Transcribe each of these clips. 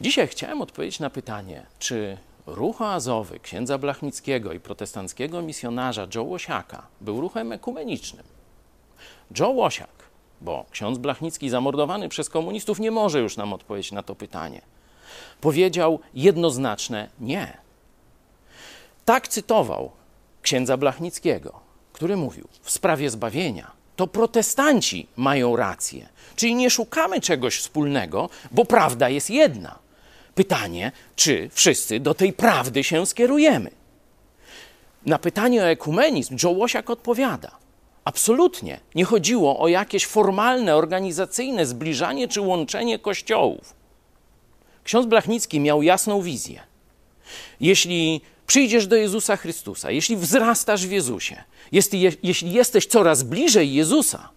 Dzisiaj chciałem odpowiedzieć na pytanie, czy ruch oazowy księdza Blachnickiego i protestanckiego misjonarza Joe Łosiaka był ruchem ekumenicznym. Joe Łosiak, bo ksiądz Blachnicki zamordowany przez komunistów nie może już nam odpowiedzieć na to pytanie, powiedział jednoznaczne nie. Tak cytował księdza Blachnickiego, który mówił w sprawie zbawienia to protestanci mają rację. Czyli nie szukamy czegoś wspólnego, bo prawda jest jedna. Pytanie, czy wszyscy do tej prawdy się skierujemy? Na pytanie o ekumenizm Joe Łosiak odpowiada. Absolutnie nie chodziło o jakieś formalne, organizacyjne zbliżanie czy łączenie kościołów. Ksiądz Blachnicki miał jasną wizję. Jeśli przyjdziesz do Jezusa Chrystusa, jeśli wzrastasz w Jezusie, jeśli, jeśli jesteś coraz bliżej Jezusa,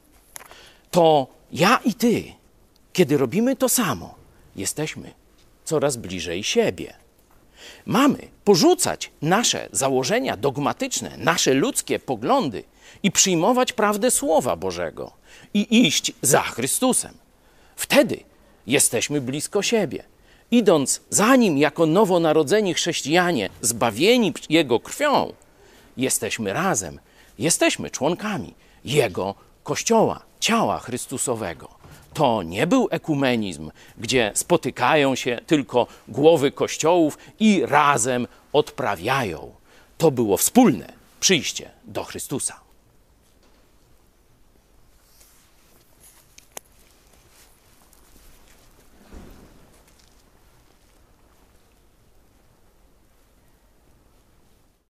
to ja i ty, kiedy robimy to samo, jesteśmy coraz bliżej siebie. Mamy porzucać nasze założenia dogmatyczne, nasze ludzkie poglądy i przyjmować prawdę Słowa Bożego i iść za Chrystusem. Wtedy jesteśmy blisko siebie. Idąc za nim jako nowonarodzeni chrześcijanie, zbawieni Jego krwią, jesteśmy razem, jesteśmy członkami Jego Kościoła, ciała Chrystusowego. To nie był ekumenizm, gdzie spotykają się tylko głowy kościołów i razem odprawiają. To było wspólne przyjście do Chrystusa.